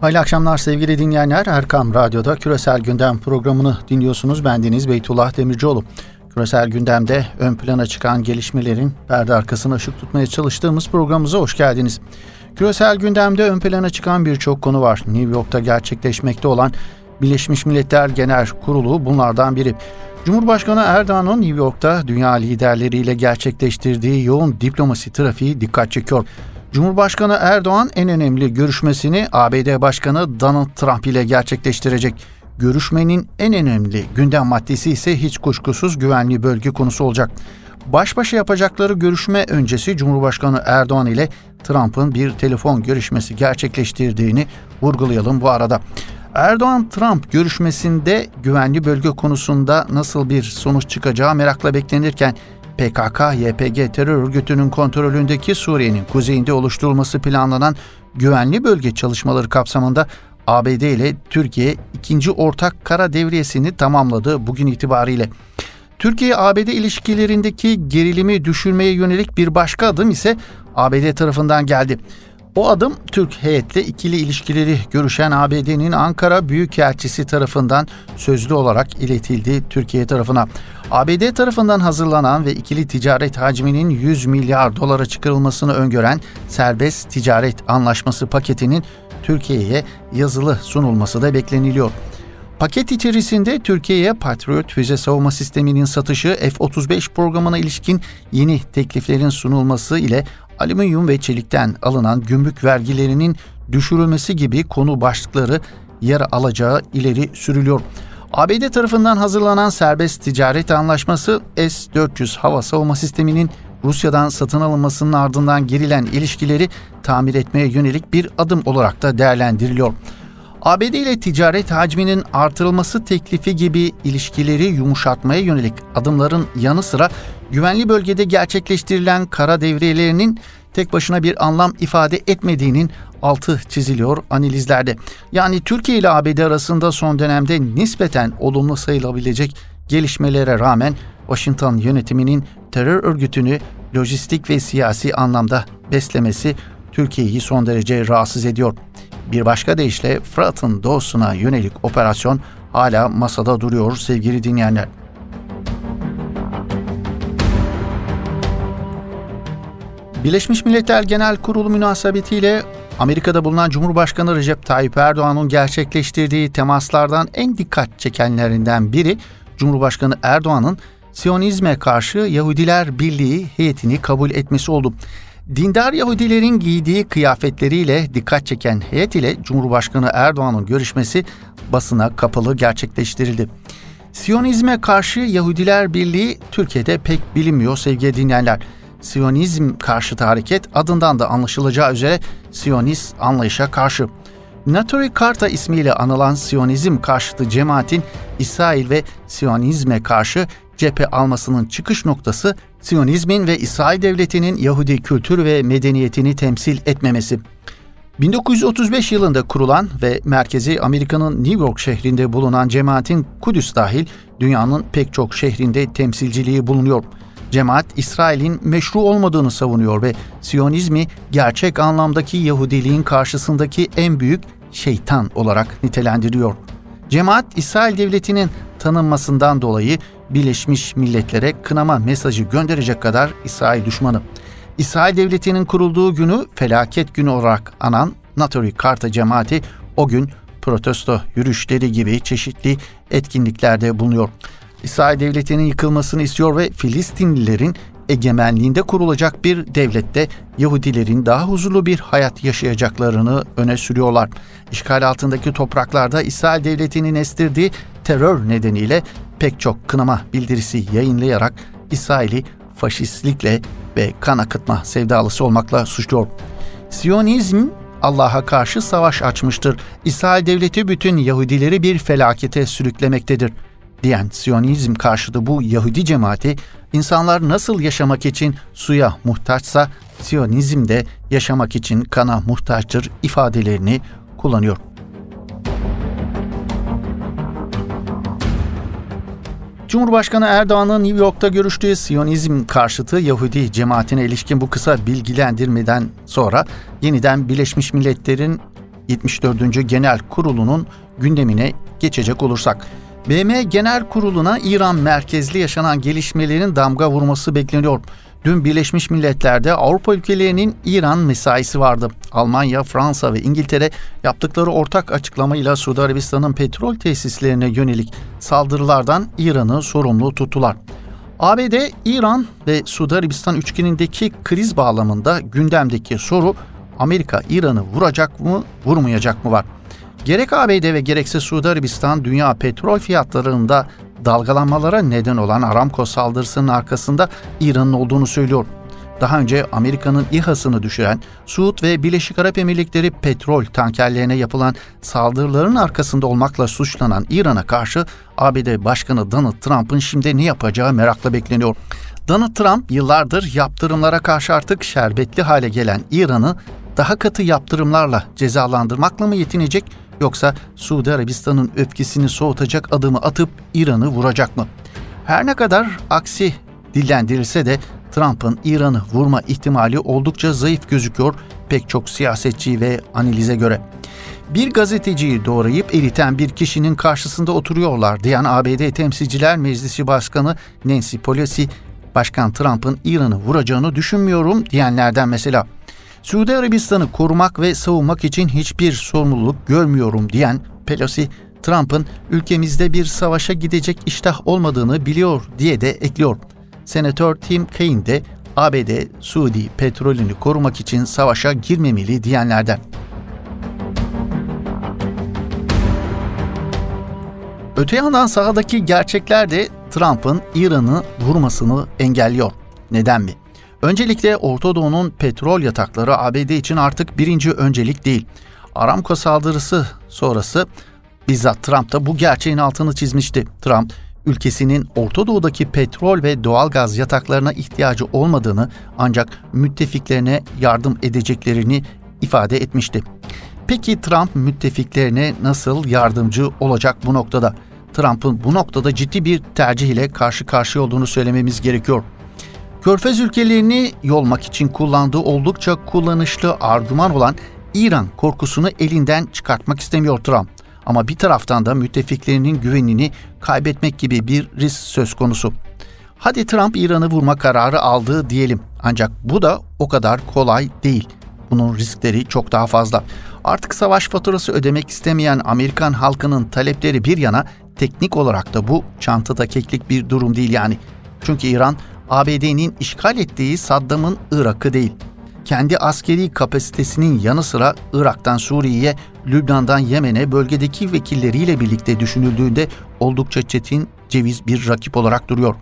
Hayırlı akşamlar sevgili dinleyenler. Erkam Radyo'da Küresel Gündem programını dinliyorsunuz. Ben Deniz Beytullah Demircioğlu. Küresel gündemde ön plana çıkan gelişmelerin perde arkasına ışık tutmaya çalıştığımız programımıza hoş geldiniz. Küresel gündemde ön plana çıkan birçok konu var. New York'ta gerçekleşmekte olan Birleşmiş Milletler Genel Kurulu bunlardan biri. Cumhurbaşkanı Erdoğan'ın New York'ta dünya liderleriyle gerçekleştirdiği yoğun diplomasi trafiği dikkat çekiyor. Cumhurbaşkanı Erdoğan en önemli görüşmesini ABD Başkanı Donald Trump ile gerçekleştirecek. Görüşmenin en önemli gündem maddesi ise hiç kuşkusuz güvenli bölge konusu olacak. Baş başa yapacakları görüşme öncesi Cumhurbaşkanı Erdoğan ile Trump'ın bir telefon görüşmesi gerçekleştirdiğini vurgulayalım bu arada. Erdoğan-Trump görüşmesinde güvenli bölge konusunda nasıl bir sonuç çıkacağı merakla beklenirken PKK-YPG terör örgütünün kontrolündeki Suriye'nin kuzeyinde oluşturulması planlanan güvenli bölge çalışmaları kapsamında ABD ile Türkiye ikinci ortak kara devriyesini tamamladı bugün itibariyle. Türkiye-ABD ilişkilerindeki gerilimi düşürmeye yönelik bir başka adım ise ABD tarafından geldi. O adım Türk heyetle ikili ilişkileri görüşen ABD'nin Ankara Büyükelçisi tarafından sözlü olarak iletildi Türkiye tarafına. ABD tarafından hazırlanan ve ikili ticaret hacminin 100 milyar dolara çıkarılmasını öngören serbest ticaret anlaşması paketinin Türkiye'ye yazılı sunulması da bekleniliyor. Paket içerisinde Türkiye'ye Patriot füze savunma sisteminin satışı F-35 programına ilişkin yeni tekliflerin sunulması ile alüminyum ve çelikten alınan gümrük vergilerinin düşürülmesi gibi konu başlıkları yer alacağı ileri sürülüyor. ABD tarafından hazırlanan serbest ticaret anlaşması S-400 hava savunma sisteminin Rusya'dan satın alınmasının ardından gerilen ilişkileri tamir etmeye yönelik bir adım olarak da değerlendiriliyor. ABD ile ticaret hacminin artırılması teklifi gibi ilişkileri yumuşatmaya yönelik adımların yanı sıra güvenli bölgede gerçekleştirilen kara devriyelerinin tek başına bir anlam ifade etmediğinin altı çiziliyor analizlerde. Yani Türkiye ile ABD arasında son dönemde nispeten olumlu sayılabilecek gelişmelere rağmen Washington yönetiminin terör örgütünü lojistik ve siyasi anlamda beslemesi Türkiye'yi son derece rahatsız ediyor. Bir başka deyişle Fırat'ın doğusuna yönelik operasyon hala masada duruyor sevgili dinleyenler. Birleşmiş Milletler Genel Kurulu münasebetiyle Amerika'da bulunan Cumhurbaşkanı Recep Tayyip Erdoğan'ın gerçekleştirdiği temaslardan en dikkat çekenlerinden biri Cumhurbaşkanı Erdoğan'ın Siyonizme karşı Yahudiler Birliği heyetini kabul etmesi oldu. Dindar Yahudilerin giydiği kıyafetleriyle dikkat çeken heyet ile Cumhurbaşkanı Erdoğan'ın görüşmesi basına kapalı gerçekleştirildi. Siyonizme karşı Yahudiler Birliği Türkiye'de pek bilinmiyor sevgili dinleyenler. Siyonizm karşıtı hareket adından da anlaşılacağı üzere Siyonist anlayışa karşı. Natori Karta ismiyle anılan Siyonizm karşıtı cemaatin İsrail ve Siyonizme karşı cephe almasının çıkış noktası Siyonizmin ve İsrail devletinin Yahudi kültür ve medeniyetini temsil etmemesi. 1935 yılında kurulan ve merkezi Amerika'nın New York şehrinde bulunan cemaatin Kudüs dahil dünyanın pek çok şehrinde temsilciliği bulunuyor. Cemaat İsrail'in meşru olmadığını savunuyor ve Siyonizmi gerçek anlamdaki Yahudiliğin karşısındaki en büyük şeytan olarak nitelendiriyor. Cemaat İsrail devletinin tanınmasından dolayı Birleşmiş Milletler'e kınama mesajı gönderecek kadar İsrail düşmanı. İsrail devletinin kurulduğu günü felaket günü olarak anan Natori Karta cemaati o gün protesto yürüyüşleri gibi çeşitli etkinliklerde bulunuyor. İsrail devletinin yıkılmasını istiyor ve Filistinlilerin egemenliğinde kurulacak bir devlette Yahudilerin daha huzurlu bir hayat yaşayacaklarını öne sürüyorlar. İşgal altındaki topraklarda İsrail devletinin estirdiği terör nedeniyle pek çok kınama bildirisi yayınlayarak İsrail'i faşistlikle ve kan akıtma sevdalısı olmakla suçluyor. Siyonizm Allah'a karşı savaş açmıştır. İsrail devleti bütün Yahudileri bir felakete sürüklemektedir diyen Siyonizm karşıtı bu Yahudi cemaati insanlar nasıl yaşamak için suya muhtaçsa Siyonizm de yaşamak için kana muhtaçtır ifadelerini kullanıyor. Cumhurbaşkanı Erdoğan'ın New York'ta görüştüğü Siyonizm karşıtı Yahudi cemaatine ilişkin bu kısa bilgilendirmeden sonra yeniden Birleşmiş Milletler'in 74. Genel Kurulu'nun gündemine geçecek olursak. BM Genel Kurulu'na İran merkezli yaşanan gelişmelerin damga vurması bekleniyor. Dün Birleşmiş Milletler'de Avrupa ülkelerinin İran mesaisi vardı. Almanya, Fransa ve İngiltere yaptıkları ortak açıklamayla Suudi Arabistan'ın petrol tesislerine yönelik saldırılardan İran'ı sorumlu tuttular. ABD, İran ve Suudi Arabistan üçgenindeki kriz bağlamında gündemdeki soru Amerika İran'ı vuracak mı, vurmayacak mı var. Gerek ABD ve gerekse Suudi Arabistan dünya petrol fiyatlarında dalgalanmalara neden olan Aramco saldırısının arkasında İran'ın olduğunu söylüyor. Daha önce Amerika'nın İHA'sını düşüren Suud ve Birleşik Arap Emirlikleri petrol tankerlerine yapılan saldırıların arkasında olmakla suçlanan İran'a karşı ABD Başkanı Donald Trump'ın şimdi ne yapacağı merakla bekleniyor. Donald Trump yıllardır yaptırımlara karşı artık şerbetli hale gelen İran'ı daha katı yaptırımlarla cezalandırmakla mı yetinecek yoksa Suudi Arabistan'ın öfkesini soğutacak adımı atıp İran'ı vuracak mı? Her ne kadar aksi dillendirilse de Trump'ın İran'ı vurma ihtimali oldukça zayıf gözüküyor pek çok siyasetçi ve analize göre. Bir gazeteciyi doğrayıp eriten bir kişinin karşısında oturuyorlar diyen ABD Temsilciler Meclisi Başkanı Nancy Pelosi, Başkan Trump'ın İran'ı vuracağını düşünmüyorum diyenlerden mesela. Suudi Arabistan'ı korumak ve savunmak için hiçbir sorumluluk görmüyorum diyen Pelosi, Trump'ın ülkemizde bir savaşa gidecek iştah olmadığını biliyor diye de ekliyor. Senatör Tim Kaine de ABD Suudi petrolünü korumak için savaşa girmemeli diyenlerden. Öte yandan sahadaki gerçekler de Trump'ın İran'ı vurmasını engelliyor. Neden mi? Öncelikle Orta Doğu'nun petrol yatakları ABD için artık birinci öncelik değil. Aramco saldırısı sonrası bizzat Trump da bu gerçeğin altını çizmişti. Trump, ülkesinin Orta Doğu'daki petrol ve doğal gaz yataklarına ihtiyacı olmadığını ancak müttefiklerine yardım edeceklerini ifade etmişti. Peki Trump müttefiklerine nasıl yardımcı olacak bu noktada? Trump'ın bu noktada ciddi bir tercih ile karşı karşıya olduğunu söylememiz gerekiyor. Körfez ülkelerini yolmak için kullandığı oldukça kullanışlı argüman olan İran korkusunu elinden çıkartmak istemiyor Trump. Ama bir taraftan da müttefiklerinin güvenini kaybetmek gibi bir risk söz konusu. Hadi Trump İran'ı vurma kararı aldı diyelim. Ancak bu da o kadar kolay değil. Bunun riskleri çok daha fazla. Artık savaş faturası ödemek istemeyen Amerikan halkının talepleri bir yana teknik olarak da bu çantada keklik bir durum değil yani. Çünkü İran ABD'nin işgal ettiği Saddam'ın Irak'ı değil. Kendi askeri kapasitesinin yanı sıra Irak'tan Suriye'ye, Lübnan'dan Yemen'e bölgedeki vekilleriyle birlikte düşünüldüğünde oldukça çetin ceviz bir rakip olarak duruyor.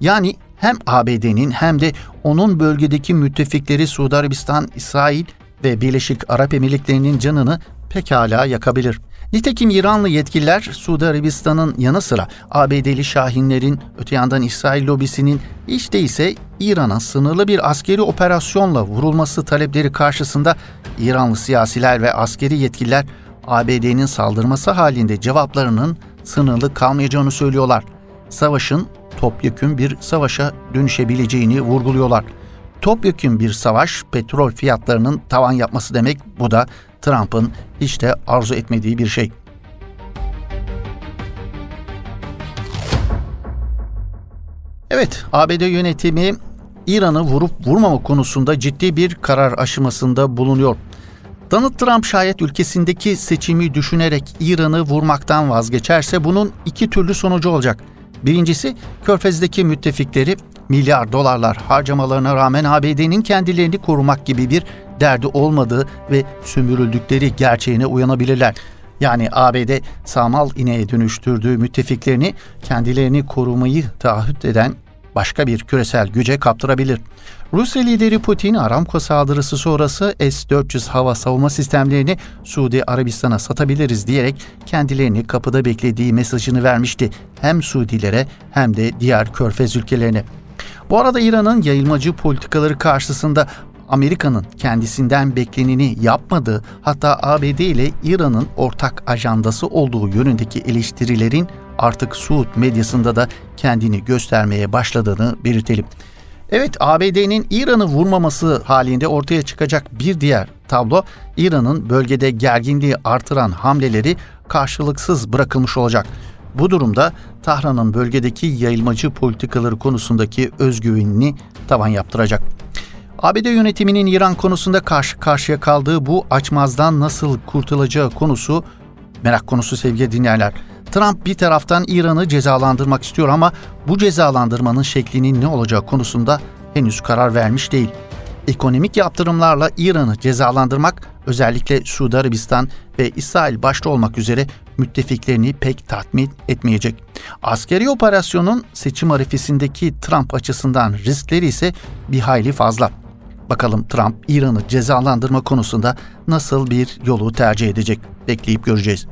Yani hem ABD'nin hem de onun bölgedeki müttefikleri Suudi Arabistan, İsrail ve Birleşik Arap Emirlikleri'nin canını pekala yakabilir. Nitekim İranlı yetkililer Suudi Arabistan'ın yanı sıra ABD'li Şahinlerin öte yandan İsrail lobisinin hiç değilse İran'a sınırlı bir askeri operasyonla vurulması talepleri karşısında İranlı siyasiler ve askeri yetkililer ABD'nin saldırması halinde cevaplarının sınırlı kalmayacağını söylüyorlar. Savaşın topyekün bir savaşa dönüşebileceğini vurguluyorlar. Topyekün bir savaş petrol fiyatlarının tavan yapması demek bu da Trump'ın hiç de arzu etmediği bir şey. Evet, ABD yönetimi İran'ı vurup vurmama konusunda ciddi bir karar aşamasında bulunuyor. Donald Trump şayet ülkesindeki seçimi düşünerek İran'ı vurmaktan vazgeçerse bunun iki türlü sonucu olacak. Birincisi Körfez'deki müttefikleri milyar dolarlar harcamalarına rağmen ABD'nin kendilerini korumak gibi bir derdi olmadığı ve sömürüldükleri gerçeğine uyanabilirler. Yani ABD samal ineğe dönüştürdüğü müttefiklerini kendilerini korumayı taahhüt eden başka bir küresel güce kaptırabilir. Rusya lideri Putin Aramco saldırısı sonrası S-400 hava savunma sistemlerini Suudi Arabistan'a satabiliriz diyerek kendilerini kapıda beklediği mesajını vermişti. Hem Suudilere hem de diğer körfez ülkelerine. Bu arada İran'ın yayılmacı politikaları karşısında Amerika'nın kendisinden bekleneni yapmadığı hatta ABD ile İran'ın ortak ajandası olduğu yönündeki eleştirilerin artık Suud medyasında da kendini göstermeye başladığını belirtelim. Evet ABD'nin İran'ı vurmaması halinde ortaya çıkacak bir diğer tablo İran'ın bölgede gerginliği artıran hamleleri karşılıksız bırakılmış olacak. Bu durumda Tahran'ın bölgedeki yayılmacı politikaları konusundaki özgüvenini tavan yaptıracak. ABD yönetiminin İran konusunda karşı karşıya kaldığı bu açmazdan nasıl kurtulacağı konusu merak konusu sevgili dinleyenler. Trump bir taraftan İran'ı cezalandırmak istiyor ama bu cezalandırmanın şeklinin ne olacağı konusunda henüz karar vermiş değil. Ekonomik yaptırımlarla İran'ı cezalandırmak özellikle Suudi Arabistan ve İsrail başta olmak üzere müttefiklerini pek tatmin etmeyecek. Askeri operasyonun seçim arifesindeki Trump açısından riskleri ise bir hayli fazla. Bakalım Trump İran'ı cezalandırma konusunda nasıl bir yolu tercih edecek? Bekleyip göreceğiz.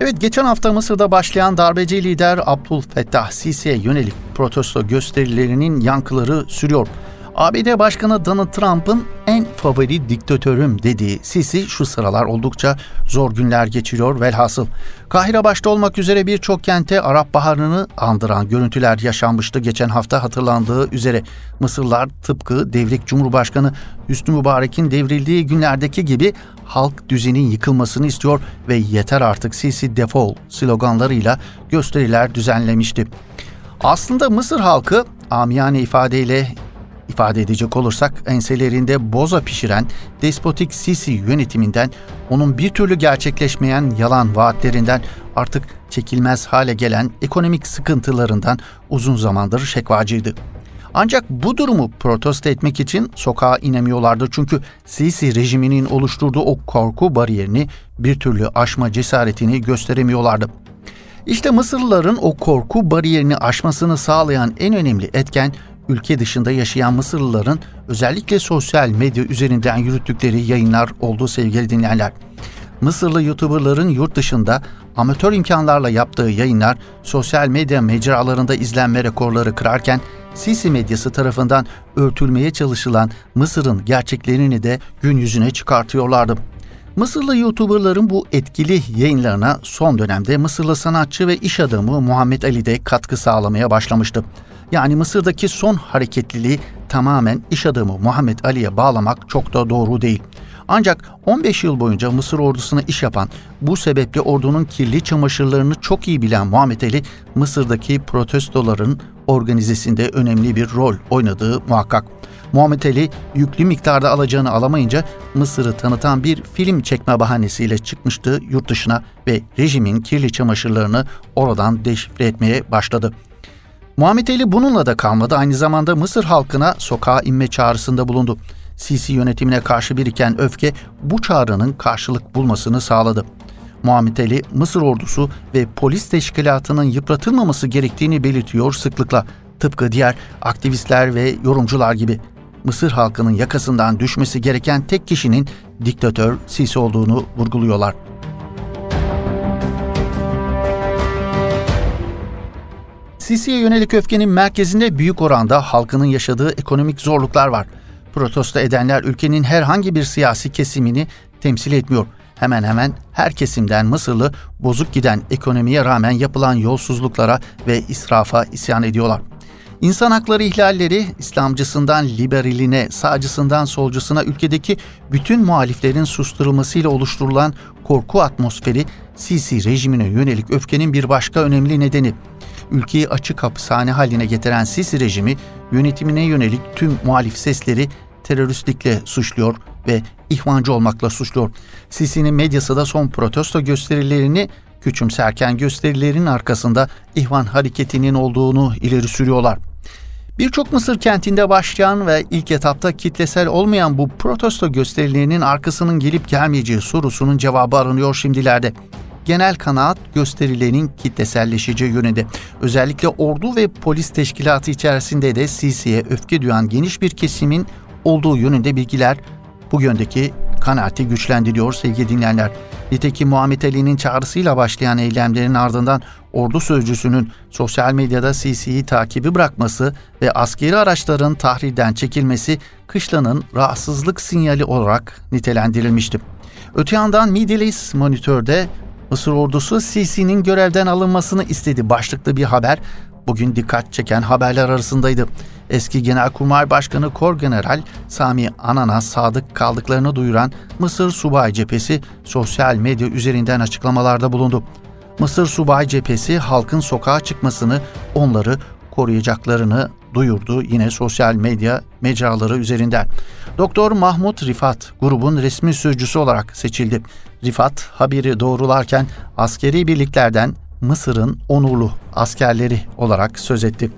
Evet geçen hafta Mısır'da başlayan darbeci lider Abdülfettah Sisi'ye yönelik protesto gösterilerinin yankıları sürüyor. ABD Başkanı Donald Trump'ın en favori diktatörüm dediği Sisi şu sıralar oldukça zor günler geçiriyor velhasıl. Kahire başta olmak üzere birçok kente Arap Baharı'nı andıran görüntüler yaşanmıştı geçen hafta hatırlandığı üzere. Mısırlar tıpkı devrik Cumhurbaşkanı Hüsnü Mübarek'in devrildiği günlerdeki gibi halk düzenin yıkılmasını istiyor ve yeter artık Sisi defol sloganlarıyla gösteriler düzenlemişti. Aslında Mısır halkı amiyane ifadeyle ifade edecek olursak enselerinde boza pişiren despotik Sisi yönetiminden, onun bir türlü gerçekleşmeyen yalan vaatlerinden artık çekilmez hale gelen ekonomik sıkıntılarından uzun zamandır şekvacıydı. Ancak bu durumu protesto etmek için sokağa inemiyorlardı çünkü Sisi rejiminin oluşturduğu o korku bariyerini bir türlü aşma cesaretini gösteremiyorlardı. İşte Mısırlıların o korku bariyerini aşmasını sağlayan en önemli etken ülke dışında yaşayan Mısırlıların özellikle sosyal medya üzerinden yürüttükleri yayınlar olduğu sevgili dinleyenler. Mısırlı YouTuber'ların yurt dışında amatör imkanlarla yaptığı yayınlar sosyal medya mecralarında izlenme rekorları kırarken Sisi medyası tarafından örtülmeye çalışılan Mısır'ın gerçeklerini de gün yüzüne çıkartıyorlardı. Mısırlı YouTuber'ların bu etkili yayınlarına son dönemde Mısırlı sanatçı ve iş adamı Muhammed Ali de katkı sağlamaya başlamıştı. Yani Mısır'daki son hareketliliği tamamen iş adamı Muhammed Ali'ye bağlamak çok da doğru değil. Ancak 15 yıl boyunca Mısır ordusuna iş yapan, bu sebeple ordunun kirli çamaşırlarını çok iyi bilen Muhammed Ali, Mısır'daki protestoların organizesinde önemli bir rol oynadığı muhakkak. Muhammed Ali yüklü miktarda alacağını alamayınca Mısır'ı tanıtan bir film çekme bahanesiyle çıkmıştı yurt dışına ve rejimin kirli çamaşırlarını oradan deşifre etmeye başladı. Muhammed Ali bununla da kalmadı. Aynı zamanda Mısır halkına sokağa inme çağrısında bulundu. Sisi yönetimine karşı biriken öfke bu çağrının karşılık bulmasını sağladı. Muhammed Ali, Mısır ordusu ve polis teşkilatının yıpratılmaması gerektiğini belirtiyor sıklıkla. Tıpkı diğer aktivistler ve yorumcular gibi. Mısır halkının yakasından düşmesi gereken tek kişinin diktatör Sisi olduğunu vurguluyorlar. Sisi'ye yönelik öfkenin merkezinde büyük oranda halkının yaşadığı ekonomik zorluklar var. Protesto edenler ülkenin herhangi bir siyasi kesimini temsil etmiyor. Hemen hemen her kesimden Mısırlı bozuk giden ekonomiye rağmen yapılan yolsuzluklara ve israfa isyan ediyorlar. İnsan hakları ihlalleri İslamcısından liberaline, sağcısından solcusuna ülkedeki bütün muhaliflerin susturulmasıyla oluşturulan korku atmosferi Sisi rejimine yönelik öfkenin bir başka önemli nedeni ülkeyi açık hapishane haline getiren Sisi rejimi yönetimine yönelik tüm muhalif sesleri teröristlikle suçluyor ve ihvancı olmakla suçluyor. Sisi'nin medyası da son protesto gösterilerini küçümserken gösterilerin arkasında ihvan hareketinin olduğunu ileri sürüyorlar. Birçok Mısır kentinde başlayan ve ilk etapta kitlesel olmayan bu protesto gösterilerinin arkasının gelip gelmeyeceği sorusunun cevabı aranıyor şimdilerde genel kanaat gösterilerinin kitleselleşeceği yönünde. Özellikle ordu ve polis teşkilatı içerisinde de Sisi'ye öfke duyan geniş bir kesimin olduğu yönünde bilgiler bu yöndeki kanaati güçlendiriyor sevgili dinleyenler. Nitekim Muhammed Ali'nin çağrısıyla başlayan eylemlerin ardından ordu sözcüsünün sosyal medyada Sisi'yi takibi bırakması ve askeri araçların tahrirden çekilmesi kışlanın rahatsızlık sinyali olarak nitelendirilmişti. Öte yandan Middle East Monitör'de Mısır ordusu Sisi'nin görevden alınmasını istedi başlıklı bir haber bugün dikkat çeken haberler arasındaydı. eski Genelkurmay Başkanı Kor General Sami Anan'a sadık kaldıklarını duyuran Mısır Subay Cephesi sosyal medya üzerinden açıklamalarda bulundu. Mısır Subay Cephesi halkın sokağa çıkmasını, onları koruyacaklarını duyurdu yine sosyal medya mecraları üzerinden. Doktor Mahmut Rifat grubun resmi sözcüsü olarak seçildi. Rifat haberi doğrularken askeri birliklerden Mısır'ın onurlu askerleri olarak söz etti.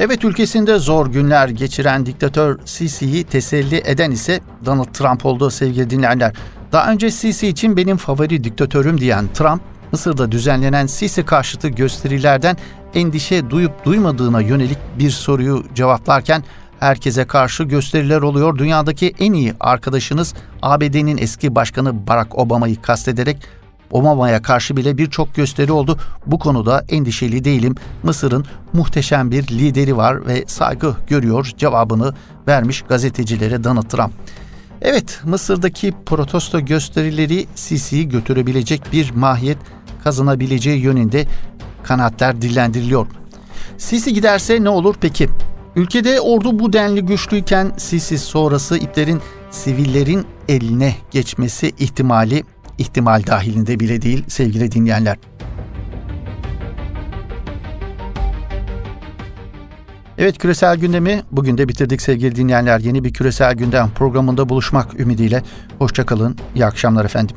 Evet ülkesinde zor günler geçiren diktatör Sisi'yi teselli eden ise Donald Trump oldu sevgili dinleyenler. Daha önce Sisi için benim favori diktatörüm diyen Trump, Mısır'da düzenlenen Sisi karşıtı gösterilerden endişe duyup duymadığına yönelik bir soruyu cevaplarken herkese karşı gösteriler oluyor. Dünyadaki en iyi arkadaşınız ABD'nin eski başkanı Barack Obama'yı kastederek Obama'ya karşı bile birçok gösteri oldu. Bu konuda endişeli değilim. Mısır'ın muhteşem bir lideri var ve saygı görüyor cevabını vermiş gazetecilere Donald Trump. Evet, Mısır'daki protesto gösterileri Sisi'yi götürebilecek bir mahiyet kazanabileceği yönünde kanaatler dillendiriliyor. Sisi giderse ne olur peki? Ülkede ordu bu denli güçlüyken Sisi sonrası iplerin sivillerin eline geçmesi ihtimali ihtimal dahilinde bile değil sevgili dinleyenler. Evet küresel gündemi bugün de bitirdik sevgili dinleyenler. Yeni bir küresel gündem programında buluşmak ümidiyle. Hoşçakalın, iyi akşamlar efendim.